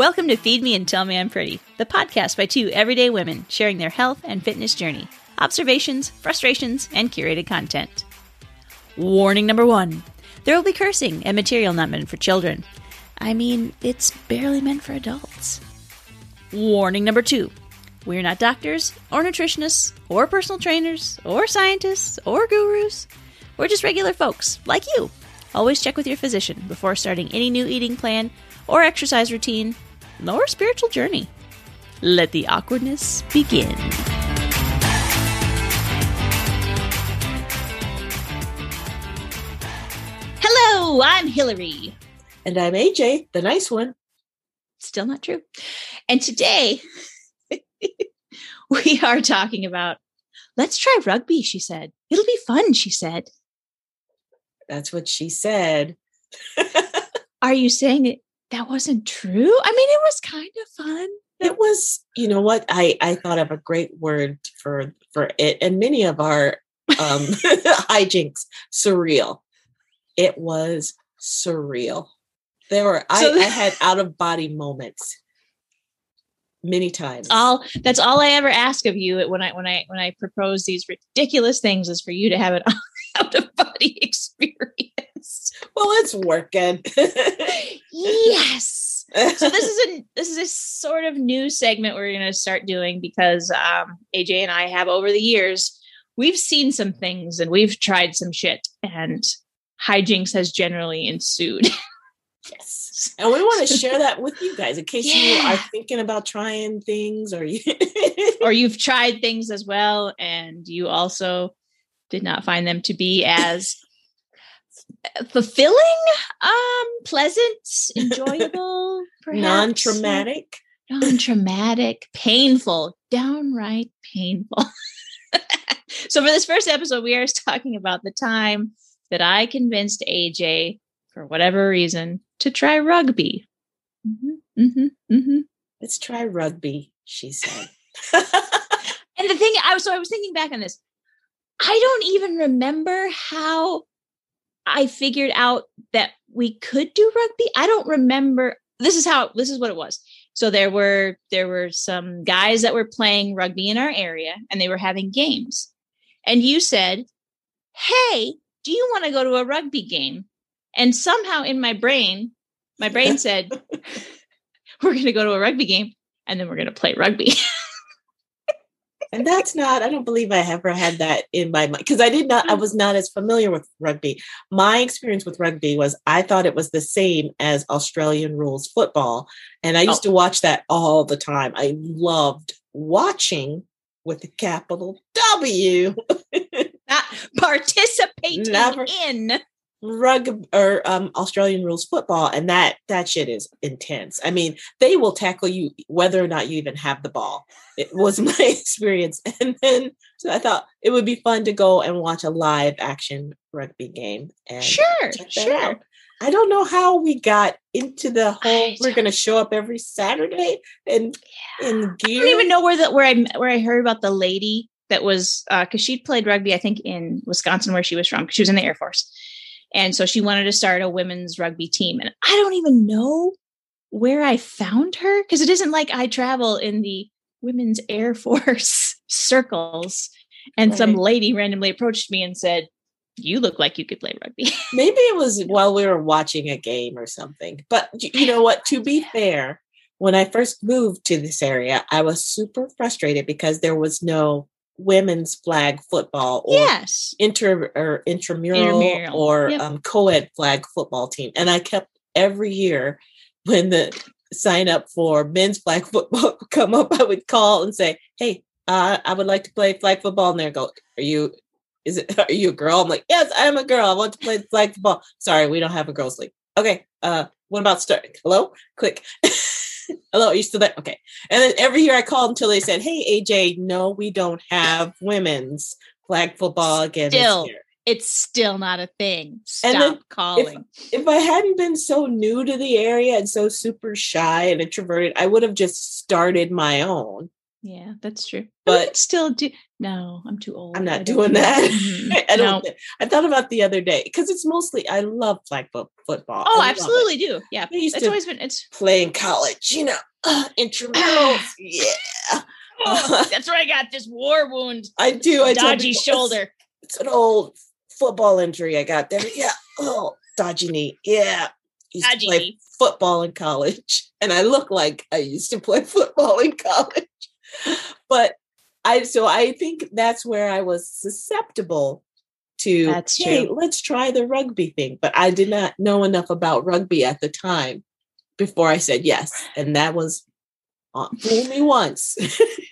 Welcome to Feed Me and Tell Me I'm Pretty, the podcast by two everyday women sharing their health and fitness journey, observations, frustrations, and curated content. Warning number one there will be cursing and material not meant for children. I mean, it's barely meant for adults. Warning number two we're not doctors, or nutritionists, or personal trainers, or scientists, or gurus. We're just regular folks, like you. Always check with your physician before starting any new eating plan, or exercise routine, or spiritual journey. Let the awkwardness begin. Hello, I'm Hillary. And I'm AJ, the nice one. Still not true. And today, we are talking about let's try rugby, she said. It'll be fun, she said. That's what she said. are you saying it that wasn't true? I mean, it was kind of fun. It was, you know what? I I thought of a great word for for it and many of our um hijinks surreal. It was surreal. There were so, I, I had out of body moments many times. All that's all I ever ask of you when I when I when I propose these ridiculous things is for you to have an out of body experience. Well, it's working. yes. So this is a this is a sort of new segment we're going to start doing because um, AJ and I have over the years we've seen some things and we've tried some shit and hijinks has generally ensued. Yes. And we want to share that with you guys in case yeah. you are thinking about trying things or you or you've tried things as well and you also did not find them to be as fulfilling, um, pleasant, enjoyable, non-traumatic. Non-traumatic, painful, downright painful. so for this first episode, we are talking about the time that I convinced AJ, for whatever reason, to try rugby. Mm-hmm, mm-hmm, mm-hmm. Let's try rugby, she said. and the thing, I was so I was thinking back on this. I don't even remember how I figured out that we could do rugby. I don't remember. This is how. This is what it was. So there were there were some guys that were playing rugby in our area, and they were having games. And you said, "Hey, do you want to go to a rugby game?" And somehow in my brain, my brain said, we're going to go to a rugby game and then we're going to play rugby. and that's not, I don't believe I ever had that in my mind because I did not, I mm. was not as familiar with rugby. My experience with rugby was I thought it was the same as Australian rules football. And I used oh. to watch that all the time. I loved watching with the capital W. not participating Never, in rugby or um, Australian rules football, and that that shit is intense. I mean, they will tackle you whether or not you even have the ball. It was my experience, and then so I thought it would be fun to go and watch a live action rugby game. And sure, sure. Out. I don't know how we got into the whole. We're going to show up every Saturday and yeah. gear. I don't even know where that where I where I heard about the lady that was uh because uh, she played rugby. I think in Wisconsin, where she was from, she was in the Air Force and so she wanted to start a women's rugby team. And I don't even know where I found her because it isn't like I travel in the women's Air Force circles. And right. some lady randomly approached me and said, You look like you could play rugby. Maybe it was while we were watching a game or something. But you know what? To be fair, when I first moved to this area, I was super frustrated because there was no women's flag football or yes. inter or intramural, intramural. or yep. um, co-ed flag football team. And I kept every year when the sign up for men's flag football come up, I would call and say, Hey, uh, I would like to play flag football. And they go, Are you is it are you a girl? I'm like, Yes, I'm a girl. I want to play flag football. Sorry, we don't have a girls league. Okay. Uh what about start? Hello? Quick. Hello, are you still there? Okay. And then every year I called until they said, Hey AJ, no, we don't have women's flag football again. Still, it's still not a thing. Stop and then calling. If, if I hadn't been so new to the area and so super shy and introverted, I would have just started my own. Yeah, that's true. But still do. No, I'm too old. I'm not doing that. Mm-hmm. I don't. No. I thought about the other day because it's mostly I love flag football. Oh, I absolutely do. Yeah, it's always been. It's playing college. You know, uh, intramurals. yeah. Oh, that's where I got this war wound. I do. I dodgy shoulder. It's, it's, an old football injury I got there. Yeah. Oh, dodgy knee. Yeah. Used dodgy to play knee. football in college, and I look like I used to play football in college. But I so I think that's where I was susceptible to that's hey, true. let's try the rugby thing. But I did not know enough about rugby at the time before I said yes. And that was uh, fooled me once.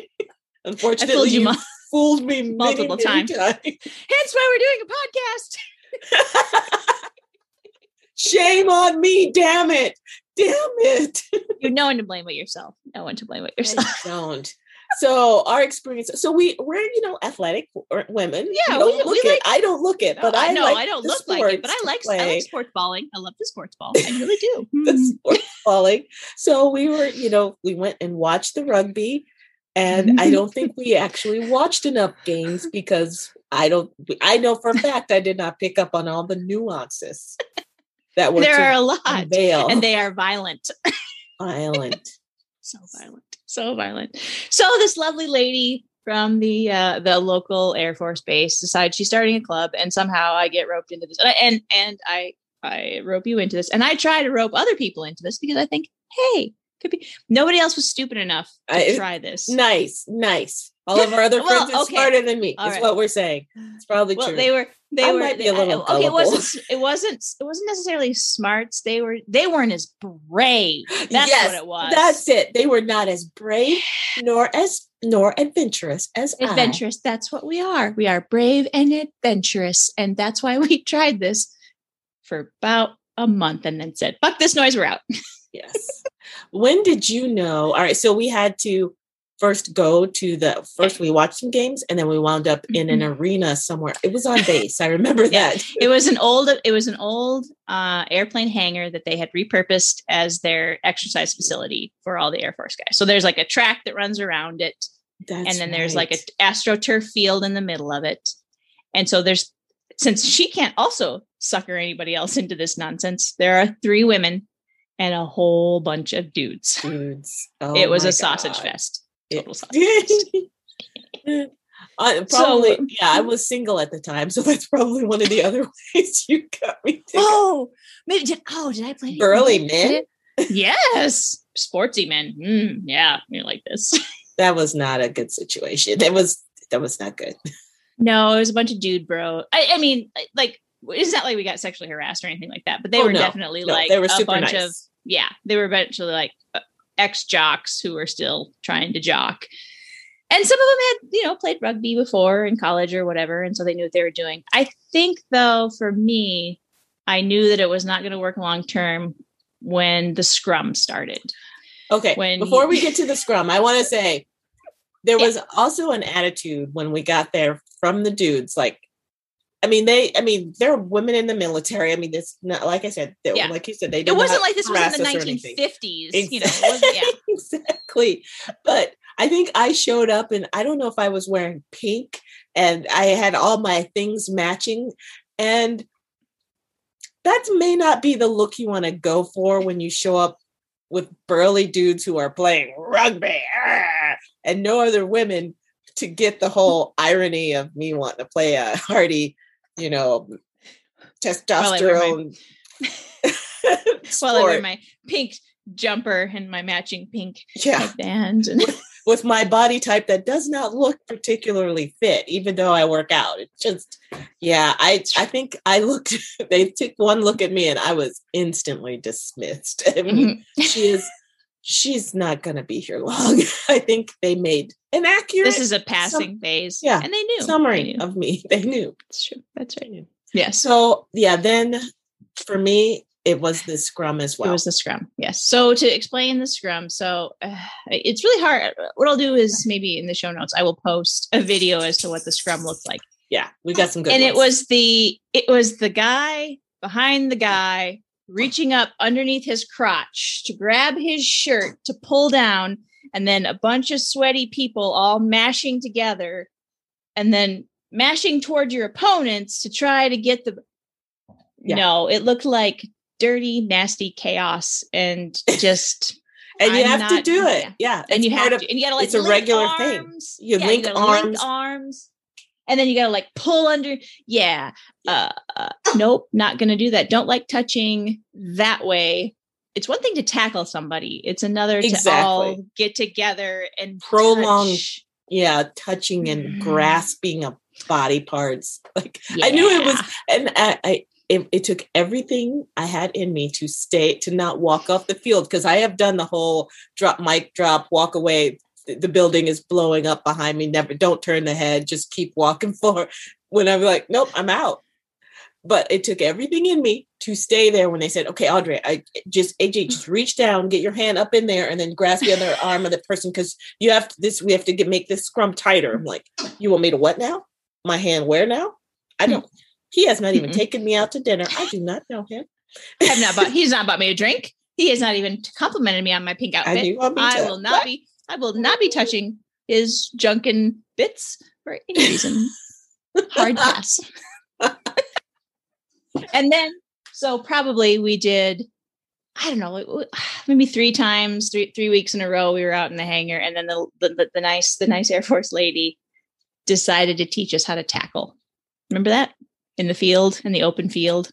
Unfortunately, you, you fooled me multiple many, times. times. Hence why we're doing a podcast. Shame on me, damn it. Damn it. you no one to blame but yourself. No one to blame but yourself. I don't. So our experience so we we're you know athletic women. Yeah we, look we like, I don't look it but I know like I don't look like it but I like I like sports balling. I love the sports ball. I really do. The hmm. sports balling. So we were you know we went and watched the rugby and I don't think we actually watched enough games because I don't I know for a fact I did not pick up on all the nuances that were there are a lot unveil. and they are violent violent so violent so violent. So this lovely lady from the uh, the local Air Force base decides she's starting a club, and somehow I get roped into this, and I, and, and I I rope you into this, and I try to rope other people into this because I think, hey, could be nobody else was stupid enough to I, try this. Nice, nice. All of our other well, friends are okay. smarter than me. That's right. what we're saying. It's probably well, true. They were they I were might be a little I, okay. It wasn't it wasn't it wasn't necessarily smarts. They were they weren't as brave. That's yes, what it was. That's it. They were not as brave nor as nor adventurous as adventurous. I. That's what we are. We are brave and adventurous, and that's why we tried this for about a month, and then said, "Fuck this noise, we're out." yes. when did you know? All right, so we had to first go to the first we watched some games and then we wound up in an mm-hmm. arena somewhere it was on base i remember yeah. that it was an old it was an old uh, airplane hangar that they had repurposed as their exercise facility for all the air force guys so there's like a track that runs around it That's and then right. there's like an astroturf field in the middle of it and so there's since she can't also sucker anybody else into this nonsense there are three women and a whole bunch of dudes. Dudes. Oh it was a sausage fest. Total I, probably, so, yeah, I was single at the time, so that's probably one of the other ways you got me. Oh, maybe did oh did I play burly men? Yes, sportsy men. Mm, yeah, you're like this. That was not a good situation. That was that was not good. No, it was a bunch of dude bro. I, I mean, like it's not like we got sexually harassed or anything like that, but they oh, were no, definitely no, like they were a bunch nice. of yeah, they were eventually like uh, ex jocks who were still trying to jock. And some of them had, you know, played rugby before in college or whatever. And so they knew what they were doing. I think, though, for me, I knew that it was not going to work long term when the scrum started. Okay. When before we get to the scrum, I want to say there was yeah. also an attitude when we got there from the dudes like I mean, they. I mean, there are women in the military. I mean, it's not like I said. They, yeah. like you said, they. Didn't It wasn't like this was in the nineteen fifties. Exactly. You know, yeah. exactly. But I think I showed up, and I don't know if I was wearing pink, and I had all my things matching, and that may not be the look you want to go for when you show up with burly dudes who are playing rugby ah, and no other women to get the whole irony of me wanting to play a hardy you know, testosterone. While I wear my pink jumper and my matching pink yeah. band. with, with my body type that does not look particularly fit, even though I work out. It's just, yeah, I I think I looked. They took one look at me, and I was instantly dismissed. I mean, mm-hmm. she is she's not going to be here long. I think they made an accurate. This is a passing some, phase. Yeah. And they knew. Summary they knew. of me. They knew. That's true. That's right. Yeah. So, yeah, then for me, it was the scrum as well. It was the scrum. Yes. So to explain the scrum, so uh, it's really hard. What I'll do is maybe in the show notes, I will post a video as to what the scrum looked like. Yeah, we got some good. And ones. it was the it was the guy behind the guy reaching up underneath his crotch to grab his shirt to pull down and then a bunch of sweaty people all mashing together and then mashing toward your opponents to try to get the yeah. no it looked like dirty nasty chaos and just and you I'm have not, to do it yeah, yeah. and you have of, to and you gotta like it's a regular arms. thing you yeah, link you arms link arms and then you gotta like pull under yeah uh, uh, nope not gonna do that don't like touching that way it's one thing to tackle somebody it's another exactly. to all get together and prolong touch. yeah touching and mm. grasping of body parts like yeah. i knew it was and i, I it, it, took everything I had in me to stay to not walk off the field because I have done the whole drop mic drop walk away the building is blowing up behind me never don't turn the head just keep walking forward when I'm like nope I'm out but it took everything in me to stay there when they said, okay, Audrey, I just AJ, mm. just reach down, get your hand up in there, and then grasp the other arm of the person because you have to, this. We have to get make this scrum tighter. I'm like, you want me to what now? My hand where now? I hmm. don't. He has not even taken me out to dinner. I do not know him. I have not bought. He's not bought me a drink. He has not even complimented me on my pink outfit. I, I will not what? be. I will not be touching his junken bits for any reason. Hard pass. and then so probably we did I don't know, maybe three times, three three weeks in a row. We were out in the hangar, and then the, the the, nice the nice Air Force lady decided to teach us how to tackle. Remember that in the field, in the open field.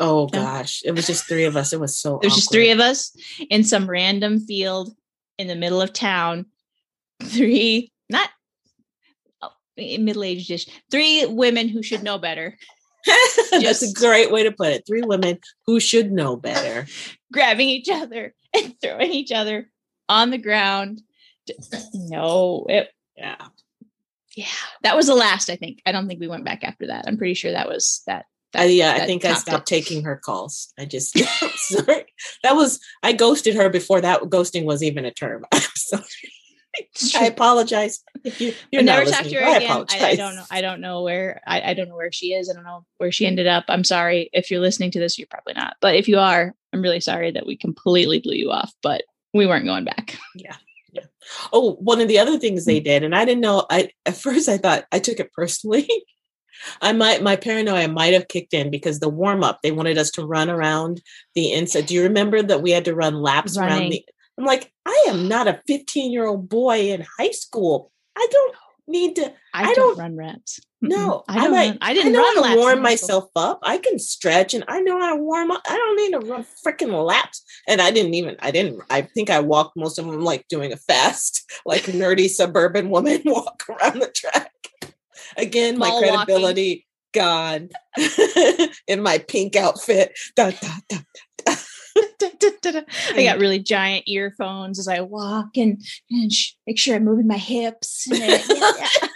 Oh gosh, it was just three of us. It was so. It was just three of us in some random field in the middle of town. Three, not oh, middle aged ish, three women who should know better That's a great way to put it. Three women who should know better. Grabbing each other and throwing each other on the ground. No, it yeah. Yeah. That was the last, I think. I don't think we went back after that. I'm pretty sure that was that. Uh, yeah, I think I stopped it. taking her calls. I just sorry. That was I ghosted her before that ghosting was even a term. I'm sorry. I apologize. If you, you're never talked to her again. I, I, I, don't know. I don't know where. I, I don't know where she is. I don't know where she ended up. I'm sorry if you're listening to this. You're probably not. But if you are, I'm really sorry that we completely blew you off. But we weren't going back. Yeah. Yeah. Oh, one of the other things they did, and I didn't know. I at first I thought I took it personally. I might my paranoia might have kicked in because the warm up they wanted us to run around the inside. Do you remember that we had to run laps Running. around the I'm like, I am not a 15 year old boy in high school. I don't need to. I, I don't, don't, run reps. No, I don't. Like, I didn't I know run how to warm myself up. I can stretch and I know how to warm up. I don't need to run freaking laps. And I didn't even. I didn't. I think I walked most of them like doing a fast, like nerdy suburban woman walk around the track. Again, my credibility walking. gone in my pink outfit. Da, da, da, I got really giant earphones as I walk and, and sh- make sure I'm moving my hips. And, yeah, yeah.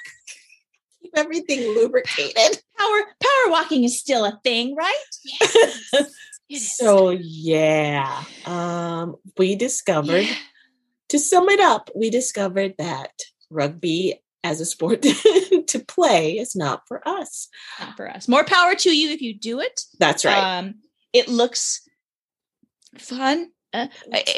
Keep everything lubricated. Power power walking is still a thing, right? Yes. so yeah, um, we discovered. Yeah. To sum it up, we discovered that rugby as a sport to play is not for us. Not for us. More power to you if you do it. That's right. Um, it looks fun. Uh,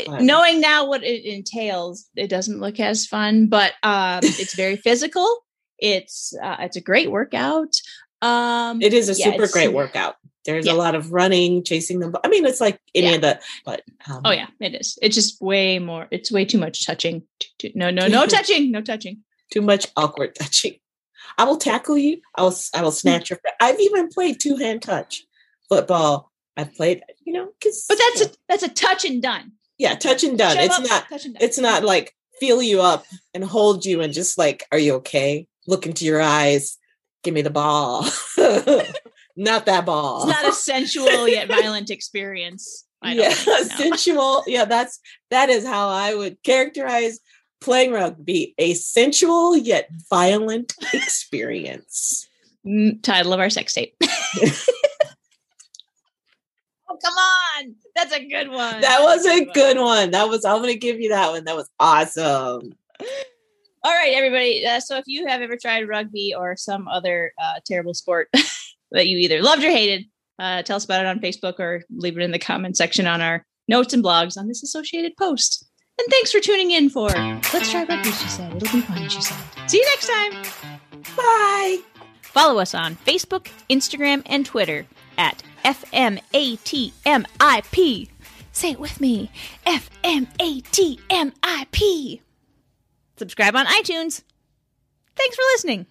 fun. knowing now what it entails, it doesn't look as fun, but um, it's very physical. It's uh, it's a great workout. Um, it is a yeah, super great workout. There's yeah. a lot of running, chasing them. I mean, it's like any yeah. of the, but um, oh yeah, it is. It's just way more. It's way too much touching. No, no, no touching. No touching. Too much awkward touching. I will tackle you. I will. I will hmm. snatch your. I've even played two hand touch football I've played, you know, because but that's a that's a touch and done. Yeah, touch and done. it's up, not. Done. It's not like feel you up and hold you and just like, are you okay? Look into your eyes. Give me the ball. not that ball. It's not a sensual yet violent experience. yeah, sensual. Yeah, that's that is how I would characterize playing rugby: a sensual yet violent experience. Title of our sex tape oh, come on. That's a good one. That was a good one. That was, I'm going to give you that one. That was awesome. All right, everybody. Uh, so if you have ever tried rugby or some other uh, terrible sport that you either loved or hated, uh, tell us about it on Facebook or leave it in the comment section on our notes and blogs on this associated post. And thanks for tuning in for Let's Try Rugby, she said. It'll be fun, she said. See you next time. Bye. Follow us on Facebook, Instagram, and Twitter at FMATMIP. Say it with me FMATMIP. Subscribe on iTunes. Thanks for listening.